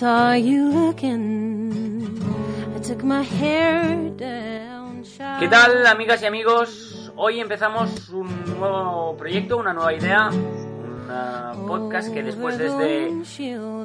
saw you looking. I took my hair down. ¿Qué tal, amigas y amigos? Hoy empezamos un nuevo proyecto, una nueva idea, un podcast que después desde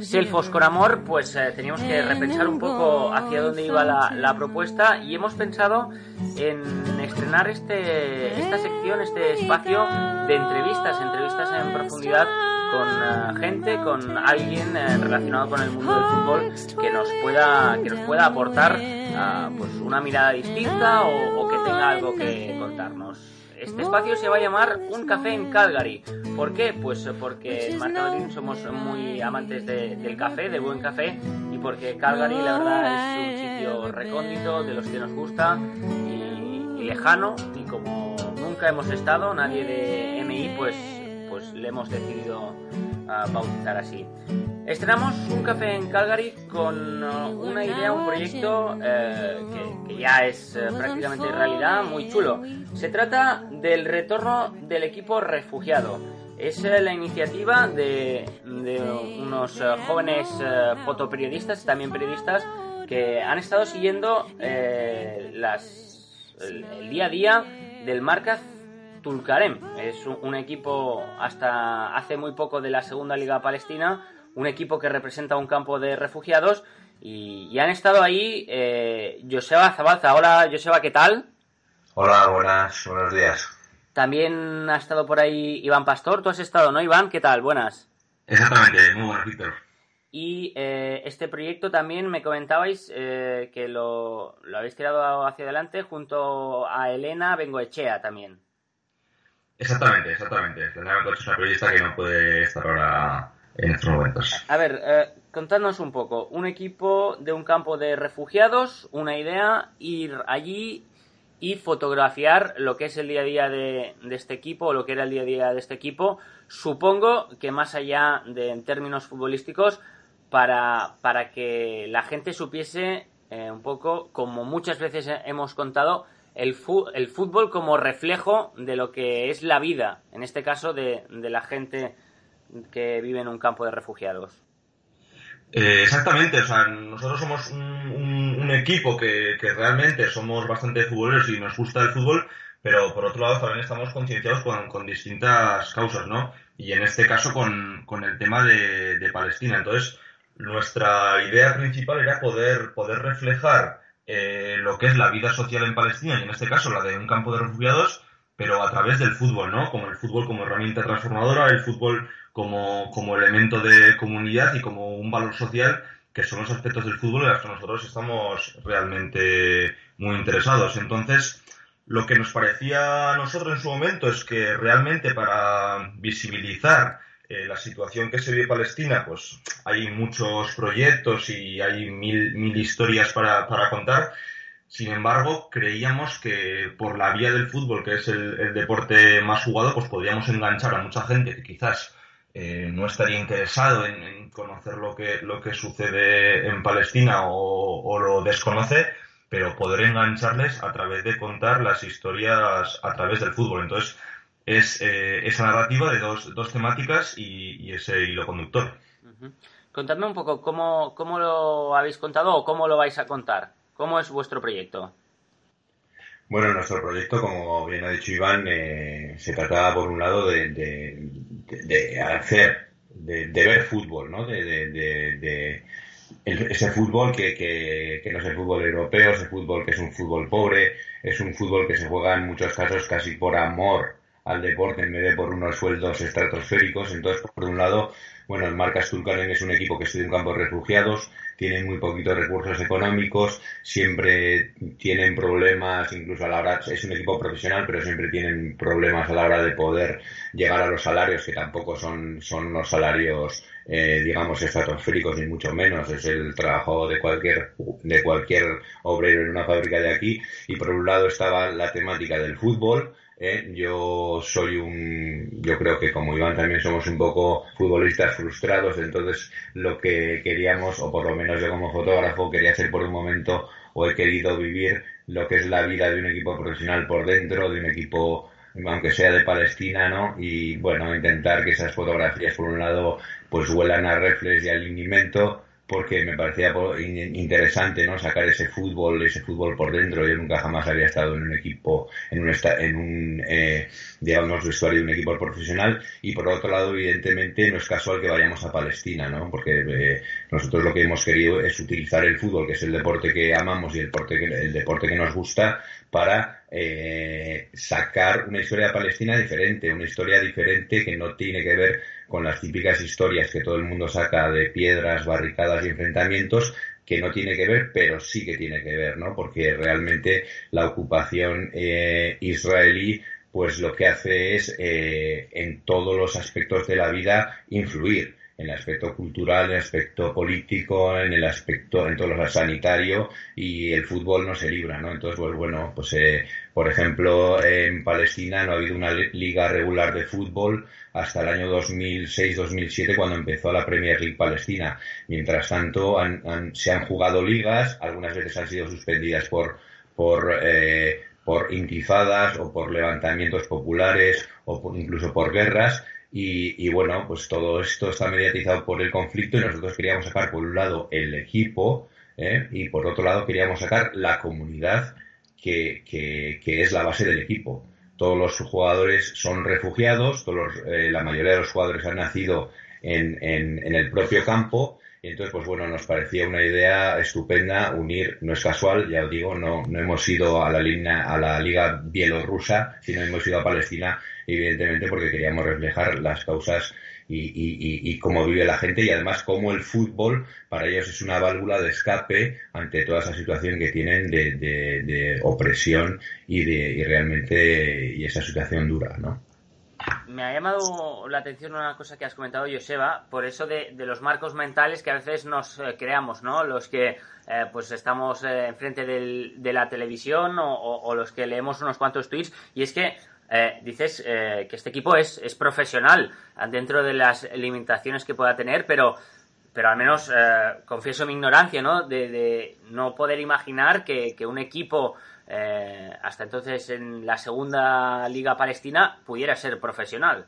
Selfos con Amor, pues eh, teníamos que repensar un poco hacia dónde iba la, la propuesta y hemos pensado en estrenar este, esta sección, este espacio de entrevistas, entrevistas en profundidad con eh, gente, con alguien eh, relacionado con el mundo del fútbol que nos pueda, que nos pueda aportar eh, pues una mirada distinta o, o que tenga algo que contarnos. Este espacio se va a llamar Un Café en Calgary. ¿Por qué? Pues porque en Green somos muy amantes de- del café, del buen café, y porque Calgary la verdad es un sitio recóndito, de los que nos gusta y, y lejano, y como nunca hemos estado, nadie de MI, pues, pues le hemos decidido ah, bautizar así. Estrenamos un café en Calgary con uh, una idea, un proyecto eh, que, que ya es eh, prácticamente realidad, muy chulo. Se trata del retorno del equipo refugiado. Es eh, la iniciativa de, de unos jóvenes fotoperiodistas, también periodistas, que han estado siguiendo las, el, el día a día del Marca Tulkarem. Es un, un equipo hasta hace muy poco de la segunda liga palestina, un equipo que representa un campo de refugiados y, y han estado ahí eh, Joseba Zabalza. Hola Joseba, ¿qué tal? Hola, buenas, buenos días. También ha estado por ahí Iván Pastor. Tú has estado, ¿no, Iván? ¿Qué tal? Buenas. Exactamente, muy buenas, Víctor. Y eh, este proyecto también me comentabais eh, que lo, lo habéis tirado hacia adelante junto a Elena Bengoechea también. Exactamente, exactamente. Elena Coche es una periodista que no puede estar ahora en estos momentos. A ver, eh, contadnos un poco. Un equipo de un campo de refugiados, una idea, ir allí y fotografiar lo que es el día a día de, de este equipo, o lo que era el día a día de este equipo. Supongo que más allá de en términos futbolísticos, para, para que la gente supiese eh, un poco, como muchas veces hemos contado, el, fútbol como reflejo de lo que es la vida, en este caso de, de la gente que vive en un campo de refugiados. Eh, exactamente, o sea, nosotros somos un equipo que, que realmente somos bastante futboleros y nos gusta el fútbol, pero por otro lado también estamos concienciados con, con distintas causas, ¿no? Y en este caso con, con el tema de, de Palestina. Entonces, nuestra idea principal era poder, poder reflejar eh, lo que es la vida social en Palestina, y en este caso la de un campo de refugiados, pero a través del fútbol, ¿no? Como el fútbol como herramienta transformadora, el fútbol como, como elemento de comunidad y como un valor social, que son los aspectos del fútbol en los que nosotros estamos realmente muy interesados. Entonces, lo que nos parecía a nosotros en su momento es que realmente para visibilizar eh, la situación que se vive en Palestina, pues hay muchos proyectos y hay mil, mil historias para, para contar. Sin embargo, creíamos que por la vía del fútbol, que es el, deporte más jugado, pues podríamos enganchar a mucha gente que quizás eh, no estaría interesado en, conocer lo que, lo que sucede en Palestina o lo desconoce, pero poder engancharles a través de contar las historias a través del fútbol. Entonces, es eh, esa narrativa de dos, dos temáticas y, y ese hilo conductor. Ujú. Contadme un poco cómo, cómo lo habéis contado o cómo lo vais a contar. ¿Cómo es vuestro proyecto? Bueno, nuestro proyecto, como bien ha dicho Iván, eh, se trataba por un lado de, de, de- de hacer, de, de ver fútbol, ¿no? De, de- de- de el- ese fútbol que, que, que no es el fútbol europeo, ese fútbol que es un fútbol pobre, es un fútbol que se juega en muchos casos casi por amor al deporte en vez de por unos sueldos estratosféricos. Entonces, por un lado, bueno, el Marcas Tulkarem es un equipo que estudia en campos refugiados, tienen muy poquitos recursos económicos, siempre tienen problemas, incluso a la hora, es un equipo profesional, pero siempre tienen problemas a la hora de poder llegar a los salarios, que tampoco son, son los salarios, eh, digamos, estratosféricos, ni mucho menos, es el trabajo de cualquier, de cualquier obrero en una fábrica de aquí, y por un lado estaba la temática del fútbol, ¿eh? Yo soy un, yo creo que como Iván también somos un poco futbolistas frustrados, entonces lo que queríamos, o por lo menos yo como fotógrafo quería hacer por un momento, o he querido vivir lo que es la vida de un equipo profesional por dentro, de un equipo aunque sea de Palestina, ¿no? Y bueno, intentar que esas fotografías por un lado pues huelan a reflex y al linimento, porque me parecía interesante no sacar ese fútbol ese fútbol por dentro. Yo nunca jamás había estado en un equipo en un en un eh, digamos vestuario de un equipo profesional. Y por otro lado evidentemente no es casual que vayamos a Palestina no porque eh, nosotros lo que hemos querido es utilizar el fútbol que es el deporte que amamos y el deporte que, el deporte que nos gusta para eh, sacar una historia Palestina diferente una historia diferente que no tiene que ver con las típicas historias que todo el mundo saca de piedras, barricadas y enfrentamientos, que no tiene que ver, pero sí que tiene que ver, ¿no? Porque realmente la ocupación eh, israelí pues lo que hace es eh, en todos los aspectos de la vida influir en el aspecto cultural, en el aspecto político, en el aspecto, en todo lo sanitario y el fútbol no se libra, ¿no? Entonces, pues bueno, pues eh, por ejemplo, en Palestina no ha habido una liga regular de fútbol hasta el año 2006-2007 cuando empezó la Premier League Palestina. Mientras tanto, se han jugado ligas, algunas veces han sido suspendidas por, por, eh, por intifadas o por levantamientos populares o incluso por guerras. Y, bueno, pues todo esto está mediatizado por el conflicto y nosotros queríamos sacar por un lado el equipo ¿eh? y por otro lado queríamos sacar la comunidad que, que es la base del equipo todos los jugadores son refugiados, todos eh, la mayoría de los jugadores han nacido en, en, el propio campo. Y entonces, pues bueno, nos parecía una idea estupenda unir, no es casual, ya os digo, no, no hemos ido a la, línea, a la liga bielorrusa, sino hemos ido a Palestina, evidentemente porque queríamos reflejar las causas y, y, y, cómo vive la gente y además cómo el fútbol para ellos es una válvula de escape ante toda esa situación que tienen de, de, opresión y de y realmente y esa situación dura, ¿no? Me ha llamado la atención una cosa que has comentado, Joseba, por eso de, de los marcos mentales que a veces nos eh, creamos, ¿no? Los que eh, pues estamos eh, enfrente del, de la televisión o, o, los que leemos unos cuantos tweets. Y es que eh, dices eh, que este equipo es, es, profesional dentro de las limitaciones que pueda tener, pero, pero al menos eh, confieso mi ignorancia, ¿no? De, no poder imaginar que, que un equipo hasta entonces en la segunda liga palestina pudiera ser profesional.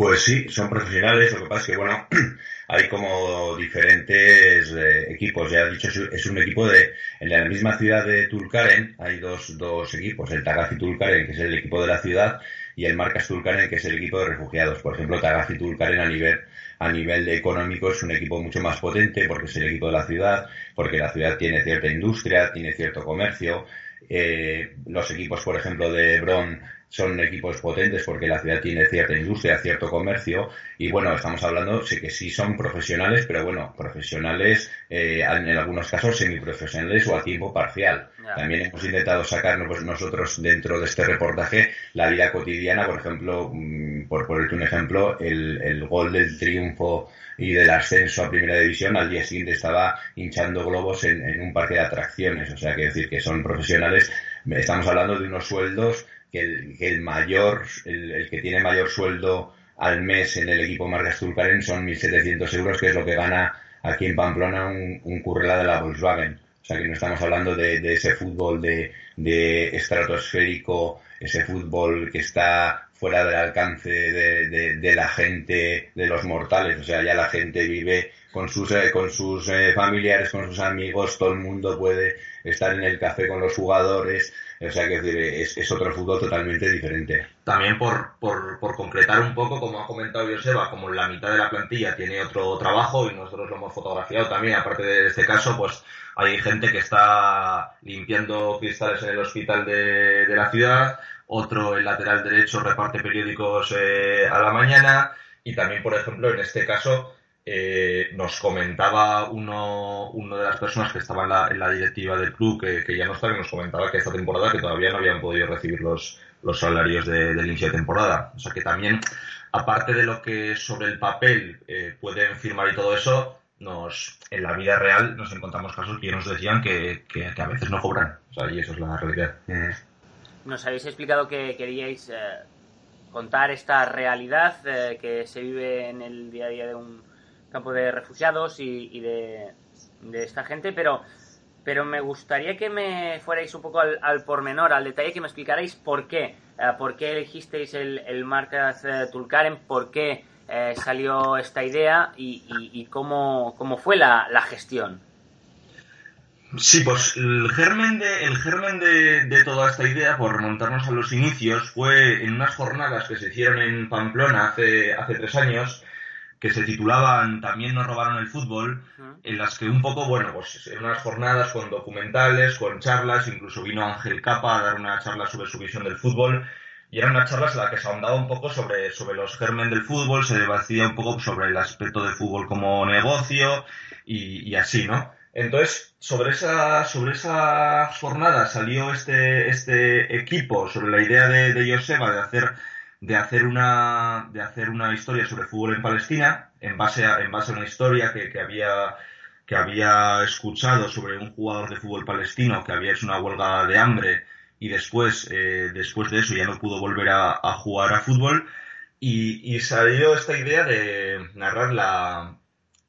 Pues sí, son profesionales, lo que pasa es que, bueno, hay como diferentes eh, equipos. Ya he dicho, es un equipo de, en la misma ciudad de Tulkaren hay dos, dos equipos, el Tagazi Tulkaren, que es el equipo de la ciudad, y el Marcas Tulkaren, que es el equipo de refugiados. Por ejemplo, Tagazi Tulkaren a nivel, a nivel económico es un equipo mucho más potente porque es el equipo de la ciudad, porque la ciudad tiene cierta industria, tiene cierto comercio. Eh, los equipos, por ejemplo, de Hebron son equipos potentes porque la ciudad tiene cierta industria, cierto comercio y bueno, estamos hablando, sí que sí son profesionales, pero bueno, profesionales eh, en algunos casos semiprofesionales o a tiempo parcial. También hemos intentado sacarnos pues, nosotros dentro de este reportaje la vida cotidiana, por ejemplo, mm, por ponerte un ejemplo, el, el gol del triunfo y del ascenso a primera división, al día siguiente estaba hinchando globos en, en un parque de atracciones, o sea, que decir que son profesionales, estamos hablando de unos sueldos que el, que el mayor, el, que tiene mayor sueldo al mes en el equipo Marcas Tulkaren son 1.700 euros, que es lo que gana aquí en Pamplona un, un currela de la Volkswagen. O sea que no estamos hablando de, ese fútbol de, de, estratosférico, ese fútbol que está fuera del alcance de, de, de, la gente, de los mortales. O sea, ya la gente vive con sus, eh, con sus eh, familiares, con sus amigos, todo el mundo puede estar en el café con los jugadores, o sea, que es, es otro fútbol totalmente diferente. También por, por, por concretar un poco, como ha comentado Joseba, como la mitad de la plantilla tiene otro trabajo y nosotros lo hemos fotografiado también, aparte de este caso, pues hay gente que está limpiando cristales en el hospital de, de la ciudad, otro el lateral derecho reparte periódicos eh, a la mañana y también, por ejemplo, en este caso, eh, nos comentaba uno, uno de las personas que estaba en la, directiva del club, que, ya no estaba, y nos comentaba que esta temporada que todavía no habían podido recibir los, los salarios de, del inicio de temporada. O sea que también, aparte de lo que sobre el papel eh, pueden firmar y todo eso, nos, en la vida real nos encontramos casos que nos decían que, que, a veces no cobran. O sea, y eso es la realidad. Nos habéis explicado que queríais eh, contar esta realidad eh, que se vive en el día a día de un campo de refugiados y, de, de, esta gente, pero, pero me gustaría que me fuerais un poco al, pormenor, al detalle, que me explicarais por qué, uh, por qué elegisteis el, el Marcas uh, Tulkaren, por qué eh, salió esta idea y, cómo, cómo, fue la, gestión. Sí, pues el germen de, el germen de, toda esta idea, por remontarnos a los inicios, fue en unas jornadas que se hicieron en Pamplona hace, hace tres años, que se titulaban También nos robaron el fútbol, en las que un poco, bueno, pues en unas jornadas con documentales, con charlas, incluso vino Ángel Capa a dar una charla sobre su visión del fútbol, y eran unas charlas en las que se ahondaba un poco sobre, sobre los germen del fútbol, se debatía un poco sobre el aspecto del fútbol como negocio y, así, ¿no? Entonces, sobre esa, sobre esas jornadas salió este, este equipo, sobre la idea de, de Joseba de hacer, de hacer una, de hacer una historia sobre fútbol en Palestina, en base a, en base a una historia que, que había, que había escuchado sobre un jugador de fútbol palestino que había hecho una huelga de hambre y después, eh, después de eso ya no pudo volver a, jugar a fútbol y, salió esta idea de narrar la,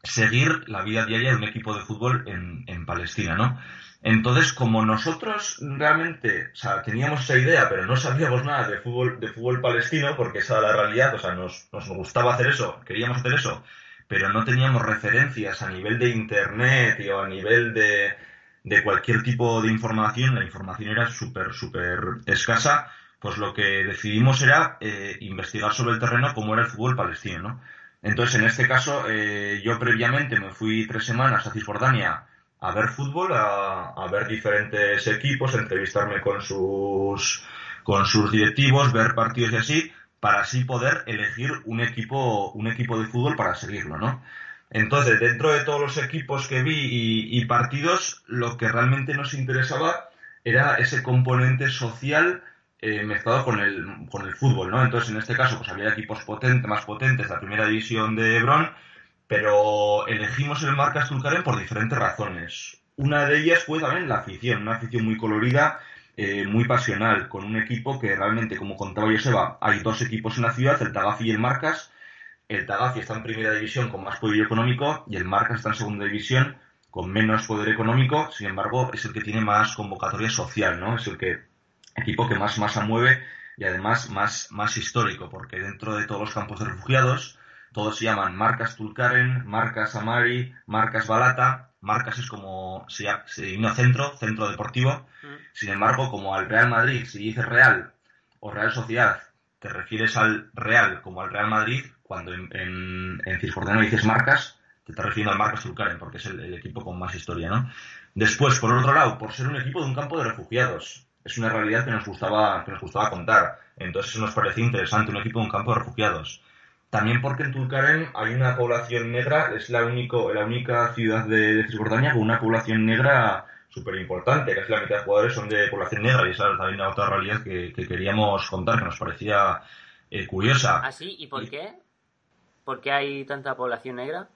seguir la vida diaria de un equipo de fútbol en, en Palestina, ¿no? Entonces, como nosotros realmente, o sea, teníamos esa idea, pero no sabíamos nada de fútbol, de fútbol palestino, porque esa era la realidad, o sea, nos, nos gustaba hacer eso, queríamos hacer eso, pero no teníamos referencias a nivel de internet y o a nivel de, de cualquier tipo de información, la información era súper, súper escasa, pues lo que decidimos era eh, investigar sobre el terreno cómo era el fútbol palestino, ¿no? Entonces, en este caso, eh, yo previamente me fui tres semanas a Cisjordania a ver fútbol, a, ver diferentes equipos, entrevistarme con sus, con sus directivos, ver partidos y así, para así poder elegir un equipo, un equipo de fútbol para seguirlo, ¿no? Entonces, dentro de todos los equipos que vi y, partidos, lo que realmente nos interesaba era ese componente social eh, mezclado con el, con el fútbol, ¿no? Entonces, en este caso, pues había equipos potentes, más potentes, la primera división de Hebron, pero elegimos el Marcas Tulcaren por diferentes razones. Una de ellas fue también la afición, una afición muy colorida, eh, muy pasional, con un equipo que realmente, como contaba Joseba, hay dos equipos en la ciudad, el Tagafi y el Marcas, el Tagafi está en primera división con más poder económico y el Marcas está en segunda división con menos poder económico, sin embargo, es el que tiene más convocatoria social, ¿no? Es el que equipo que más masa mueve y además más, más histórico, porque dentro de todos los campos de refugiados, todos se llaman Marcas Tulkaren, Marcas Amari, Marcas Balata, Marcas es como se, llama centro, centro deportivo, mm. sin embargo, como al Real Madrid, si dices Real o Real Sociedad, te refieres al Real como al Real Madrid, cuando en, en, Cisjordania dices marcas, te estás refiriendo al Marcas Tulcaren, porque es el, equipo con más historia, ¿no? Después, por otro lado, por ser un equipo de un campo de refugiados. Es una realidad que nos gustaba, que nos gustaba contar. Entonces eso nos parecía interesante, un equipo de un campo de refugiados. También porque en Tulcaren hay una población negra, es la, único, la única ciudad de, Cisjordania con una población negra súper importante, casi la mitad de jugadores son de población negra y esa es también otra realidad que, queríamos contar, que nos parecía eh, curiosa. ¿Ah, sí? ¿Y por qué? ¿Por qué hay tanta población negra?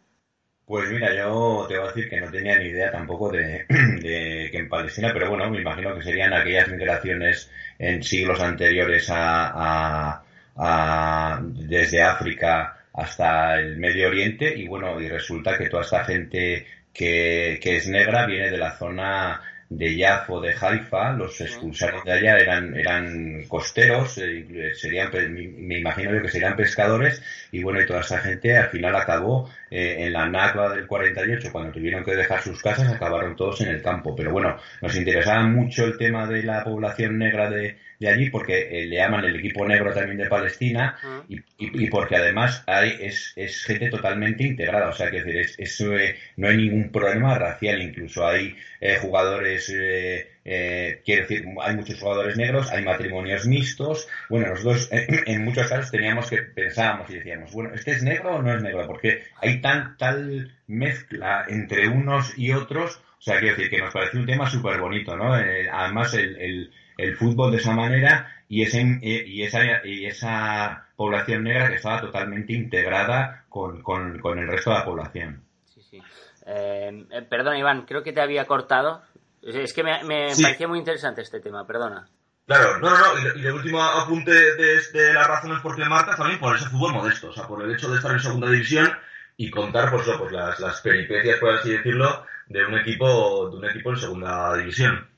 Pues mira, yo te voy a decir que no tenía ni idea tampoco de, que en Palestina, pero bueno, me imagino que serían aquellas migraciones en siglos anteriores a, desde África hasta el Medio Oriente y bueno, y resulta que toda esta gente que, que es negra viene de la zona de Yafo, de Haifa, los expulsaron de allá, eran, eran costeros, eh, serían, me imagino yo que serían pescadores, y bueno, y toda esa gente al final acabó eh, en la Nakba del 48, cuando tuvieron que dejar sus casas, acabaron todos en el campo. Pero bueno, nos interesaba mucho el tema de la población negra de, de allí porque eh, le llaman el equipo negro también de Palestina y, y, porque además hay, es, es, gente totalmente integrada, o sea que decir, es, eh, no hay ningún problema racial, incluso hay eh, jugadores, eh, quiero decir, hay muchos jugadores negros, hay matrimonios mixtos, bueno, nosotros en muchos casos teníamos que pensábamos y decíamos, bueno, ¿este es negro o no es negro? Porque hay tan, tal mezcla entre unos y otros, o sea, quiero decir que nos pareció un tema súper bonito, ¿no? además el el fútbol de esa manera y, ese, y, esa, y esa población negra que estaba totalmente integrada con, con, el resto de la población. Sí, sí. Eh, eh, perdona, Iván, creo que te había cortado. Es que me, me parecía muy interesante este tema, perdona. Claro, no, no, no. Y, el último apunte de, de, las razones por qué marcas también por ese fútbol modesto, o sea, por el hecho de estar en segunda división y contar, pues, pues las, las peripecias, por así decirlo, de un equipo, de un equipo en segunda división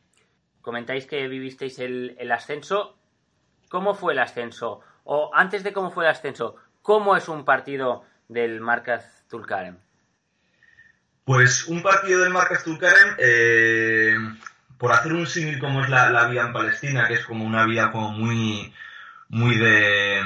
comentáis que vivisteis el, ascenso. ¿Cómo fue el ascenso? O antes de cómo fue el ascenso, ¿Cómo es un partido del Marcas Tulkarem? Pues un partido del Marcas Tulkarem, eh, por hacer un símil como es la, vida en Palestina, que es como una vida como muy, muy de,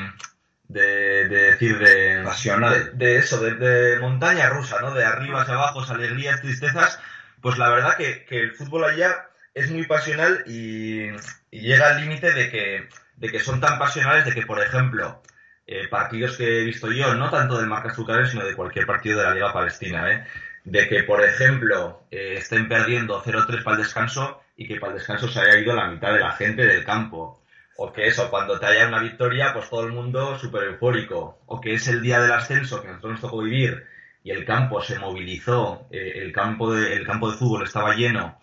de, decir de pasional de, eso de, montaña rusa no de arriba hacia abajo alegrías tristezas pues la verdad que, el fútbol allá es muy pasional y, llega al límite de que, de que son tan pasionales de que, por ejemplo, eh, partidos que he visto yo, no tanto del Marcas Zuccarello, sino de cualquier partido de la Liga Palestina, ¿eh? de que, por ejemplo, eh, estén perdiendo 0-3 para el descanso y que para el descanso se haya ido la mitad de la gente del campo. O que eso, cuando te haya una victoria, pues todo el mundo súper eufórico. O que es el día del ascenso que nosotros nos tocó vivir y el campo se movilizó, eh, el, campo de, el campo de fútbol estaba lleno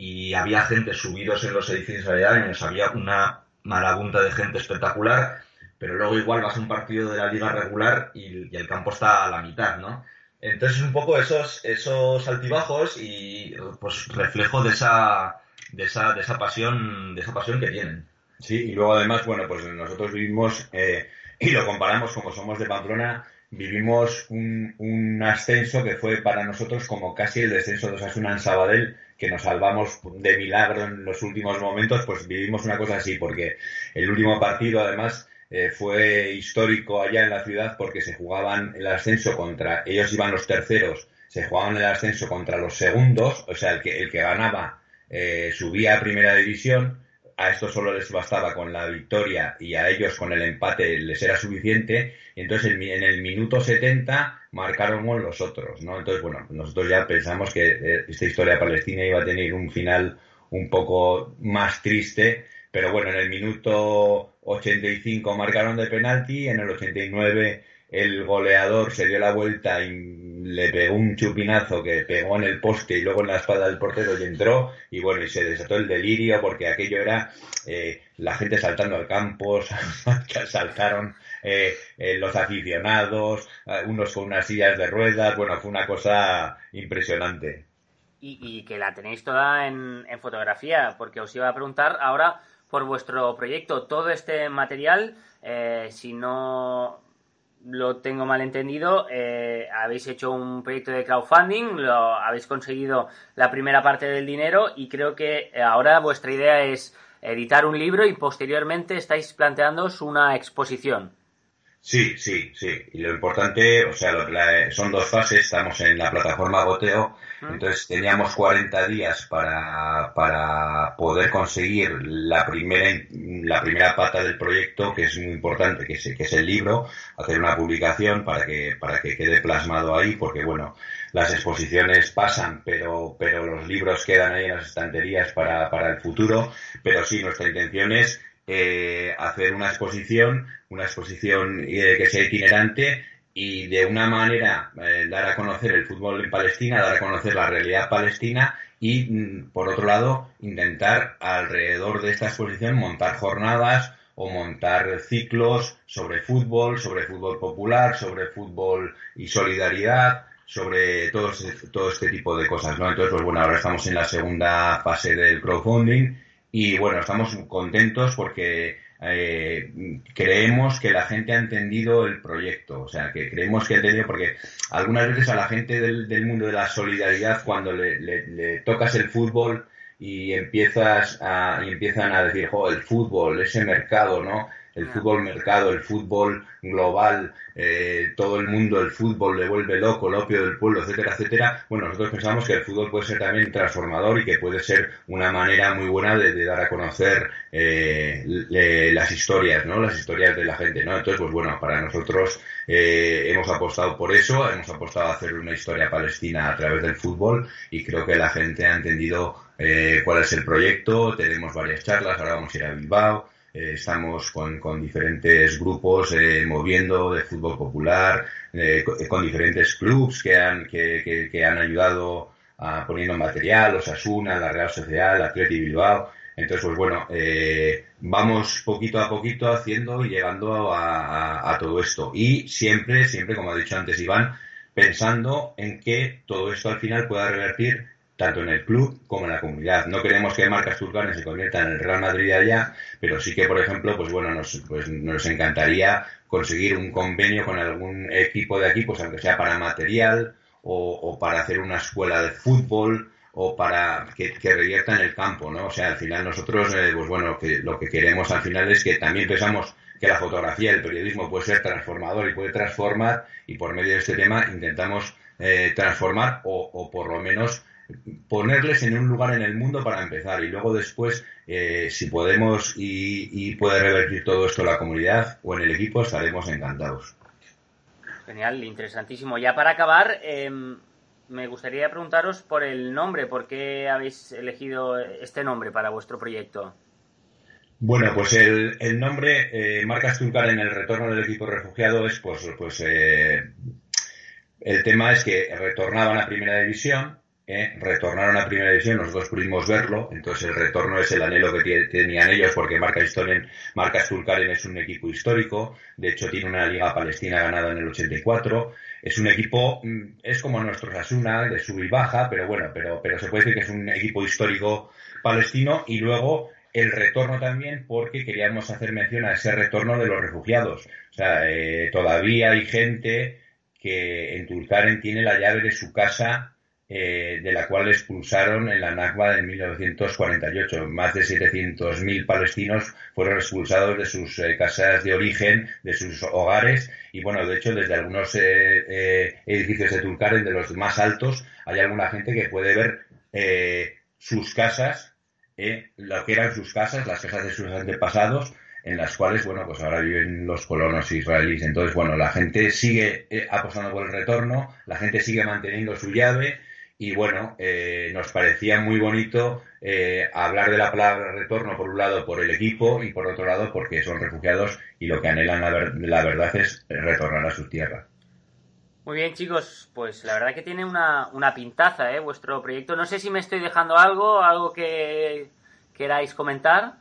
y había gente subidos en los edificios aledaños, había una marabunta de gente espectacular, pero luego igual vas a un partido de la liga regular y, el campo está a la mitad, ¿no? Entonces un poco esos, esos altibajos y pues reflejo de esa, de esa, de esa pasión, de esa pasión que tienen. Sí, y luego además, bueno, pues nosotros vivimos eh, y lo comparamos como somos de Pamplona, vivimos un, un, ascenso que fue para nosotros como casi el descenso de Osasuna en Sabadell, que nos salvamos de milagro en los últimos momentos, pues vivimos una cosa así, porque el último partido además eh, fue histórico allá en la ciudad porque se jugaban el ascenso contra, ellos iban los terceros, se jugaban el ascenso contra los segundos, o sea, el que, el que ganaba eh, subía a primera división, a esto solo les bastaba con la victoria y a ellos con el empate les era suficiente. Y entonces en el minuto 70 marcaron los otros, ¿no? Entonces, bueno, nosotros ya pensamos que eh, esta historia palestina iba a tener un final un poco más triste, pero bueno, en el minuto 85 marcaron de penalti, en el 89 el goleador se dio la vuelta y le pegó un chupinazo que pegó en el poste y luego en la espalda del portero y entró y bueno, y se desató el delirio porque aquello era eh, la gente saltando al campo, saltaron eh, eh, los aficionados, unos con unas sillas de ruedas, bueno, fue una cosa impresionante. Y, que la tenéis toda en, en fotografía, porque os iba a preguntar ahora por vuestro proyecto, todo este material, si no lo tengo mal entendido, eh, habéis hecho un proyecto de crowdfunding, lo habéis conseguido la primera parte del dinero y creo que ahora vuestra idea es editar un libro y posteriormente estáis planteándoos una exposición. Sí, sí, sí. Y lo importante, o sea, son dos fases. Estamos en la plataforma Goteo. Entonces teníamos 40 días para, para poder conseguir la primera, la primera pata del proyecto, que es muy importante, que es, que es el libro, hacer una publicación para que, para que quede plasmado ahí, porque bueno, las exposiciones pasan, pero, pero los libros quedan ahí en las estanterías para, para el futuro. Pero sí, nuestra intención es eh, hacer una exposición, una exposición eh, que sea itinerante y de una manera eh, dar a conocer el fútbol en Palestina, dar a conocer la realidad palestina y, mm, por otro lado, intentar alrededor de esta exposición montar jornadas o montar ciclos sobre fútbol, sobre fútbol popular, sobre fútbol y solidaridad, sobre todo, todo este tipo de cosas, ¿no? Entonces, pues bueno, ahora estamos en la segunda fase del crowdfunding y bueno, estamos contentos porque eh, creemos que la gente ha entendido el proyecto, o sea, que creemos que ha entendido, porque algunas veces a la gente del, mundo de la solidaridad, cuando le, tocas el fútbol y empiezas a, y empiezan a decir, jo, el fútbol, ese mercado, ¿no? El fútbol mercado, el fútbol global, eh, todo el mundo, el fútbol le vuelve loco, el opio del pueblo, etcétera, etcétera. Bueno, nosotros pensamos que el fútbol puede ser también transformador y que puede ser una manera muy buena de, dar a conocer eh, las historias, ¿no? Las historias de la gente, ¿no? Entonces, pues bueno, para nosotros eh, hemos apostado por eso, hemos apostado a hacer una historia palestina a través del fútbol y creo que la gente ha entendido cuál es el proyecto. Tenemos varias charlas, ahora vamos a ir a Bilbao. Eh, estamos con, diferentes grupos eh, moviendo de fútbol popular, eh, con, diferentes clubs que han, que, han ayudado a poniendo material, Osasuna, la Real Sociedad, la Atleti Bilbao. Entonces, pues bueno, vamos poquito a poquito haciendo y llegando a, a, todo esto. Y siempre, siempre, como ha dicho antes Iván, pensando en que todo esto al final pueda revertir tanto en el club como en la comunidad. No queremos que Marcas Turcanes se convierta en el Real Madrid allá, pero sí que, por ejemplo, pues bueno, nos, pues nos encantaría conseguir un convenio con algún equipo de aquí, pues aunque sea para material o, para hacer una escuela de fútbol o para que, que, revierta en el campo, ¿no? O sea, al final nosotros, eh, pues bueno, que lo que queremos al final es que también pensamos que la fotografía, el periodismo puede ser transformador y puede transformar y por medio de este tema intentamos eh, transformar o, o, por lo menos ponerles en un lugar en el mundo para empezar y luego después eh, si podemos y, y, puede revertir todo esto en la comunidad o en el equipo estaremos encantados. Genial, interesantísimo. Ya para acabar, eh, me gustaría preguntaros por el nombre, ¿por qué habéis elegido este nombre para vuestro proyecto? Bueno, pues el, el nombre eh, Marcas Tulcar en el retorno del equipo refugiado es pues, pues eh, el tema es que retornaban a primera división ¿eh? retornaron a primera división, nosotros pudimos verlo, entonces el retorno es el anhelo que tenían ellos porque Marca Historien, Marca es un equipo histórico, de hecho tiene una liga palestina ganada en el 84, es un equipo, mm, es como nuestro Sasuna, de sub y baja, pero bueno, pero, pero se puede decir que es un equipo histórico palestino y luego el retorno también porque queríamos hacer mención a ese retorno de los refugiados. O sea, eh, todavía hay gente que en Tulkaren tiene la llave de su casa eh, de la cual expulsaron en la Nakba de 1948. Más de 700.000 palestinos fueron expulsados de sus eh, casas de origen, de sus hogares, y bueno, de hecho, desde algunos eh, edificios de Tulkaren, de los más altos, hay alguna gente que puede ver sus casas, lo que eran sus casas, las casas de sus antepasados, en las cuales, bueno, pues ahora viven los colonos israelíes. Entonces, bueno, la gente sigue apostando por el retorno, la gente sigue manteniendo su llave, y bueno, eh, nos parecía muy bonito eh, hablar de la palabra retorno por un lado por el equipo y por otro lado porque son refugiados y lo que anhelan la, la verdad es retornar a sus tierras. Muy bien chicos, pues la verdad que tiene una, una pintaza ¿eh? vuestro proyecto. No sé si me estoy dejando algo, algo que queráis comentar.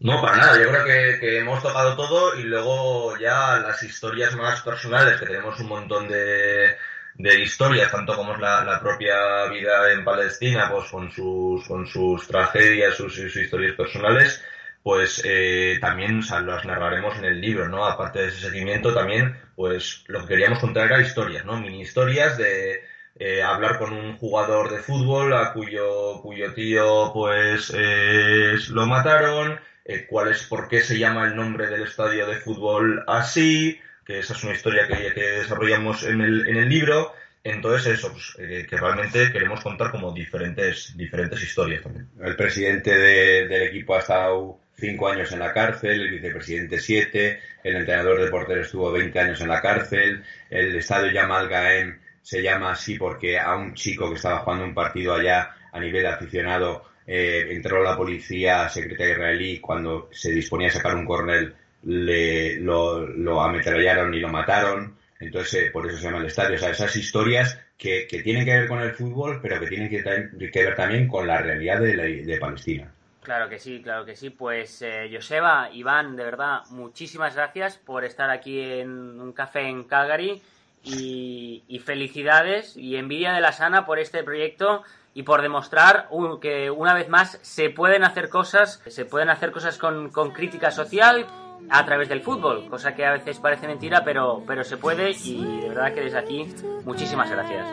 No, para nada, yo creo que, que, hemos tocado todo y luego ya las historias más personales, que tenemos un montón de, de historias, tanto como es la, propia vida en Palestina, pues con sus, con sus tragedias, sus, historias personales, pues eh, también las narraremos en el libro, ¿no? Aparte de ese seguimiento, también, pues lo que queríamos contar era historias, ¿no? Mini historias de eh, hablar con un jugador de fútbol a cuyo, cuyo tío, pues, eh, lo mataron, eh, cuál es, por qué se llama el nombre del estadio de fútbol así, que esa es una historia que, desarrollamos en el, en el libro. Entonces eso, pues, eh, que realmente queremos contar como diferentes, diferentes historias también. El presidente de, del equipo ha estado cinco años en la cárcel, el vicepresidente siete, el entrenador de porteros estuvo 20 años en la cárcel, el estadio Yamal Gaem se llama así porque a un chico que estaba jugando un partido allá a nivel aficionado eh, entró la policía secreta israelí cuando se disponía a sacar un cornel le, lo, lo ametrallaron y lo mataron. Entonces, eh, por eso se llama el estadio. O sea, esas historias que, que tienen que ver con el fútbol, pero que tienen que, ver también con la realidad de, de, Palestina. Claro que sí, claro que sí. Pues eh, Joseba, Iván, de verdad, muchísimas gracias por estar aquí en un café en Calgary y, felicidades y envidia de la sana por este proyecto y por demostrar que una vez más se pueden hacer cosas, se pueden hacer cosas con crítica social, a través del fútbol, cosa que a veces parece mentira, pero, pero se puede y de verdad que desde aquí muchísimas gracias.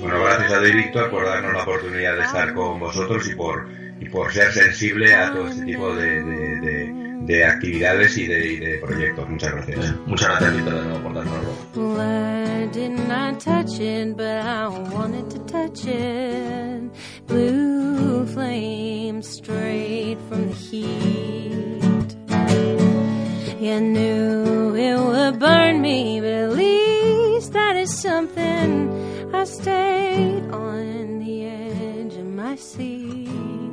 Bueno, gracias a ti, Víctor, por darnos la oportunidad de estar con vosotros y por, y por ser sensible a todo este tipo de, de, de, de actividades y de, y de, proyectos. Muchas gracias. Muchas gracias, Víctor, de nuevo por darnoslo. Blue flame straight from the heat. You knew it would burn me, but at least that is something. I stayed on the edge of my seat.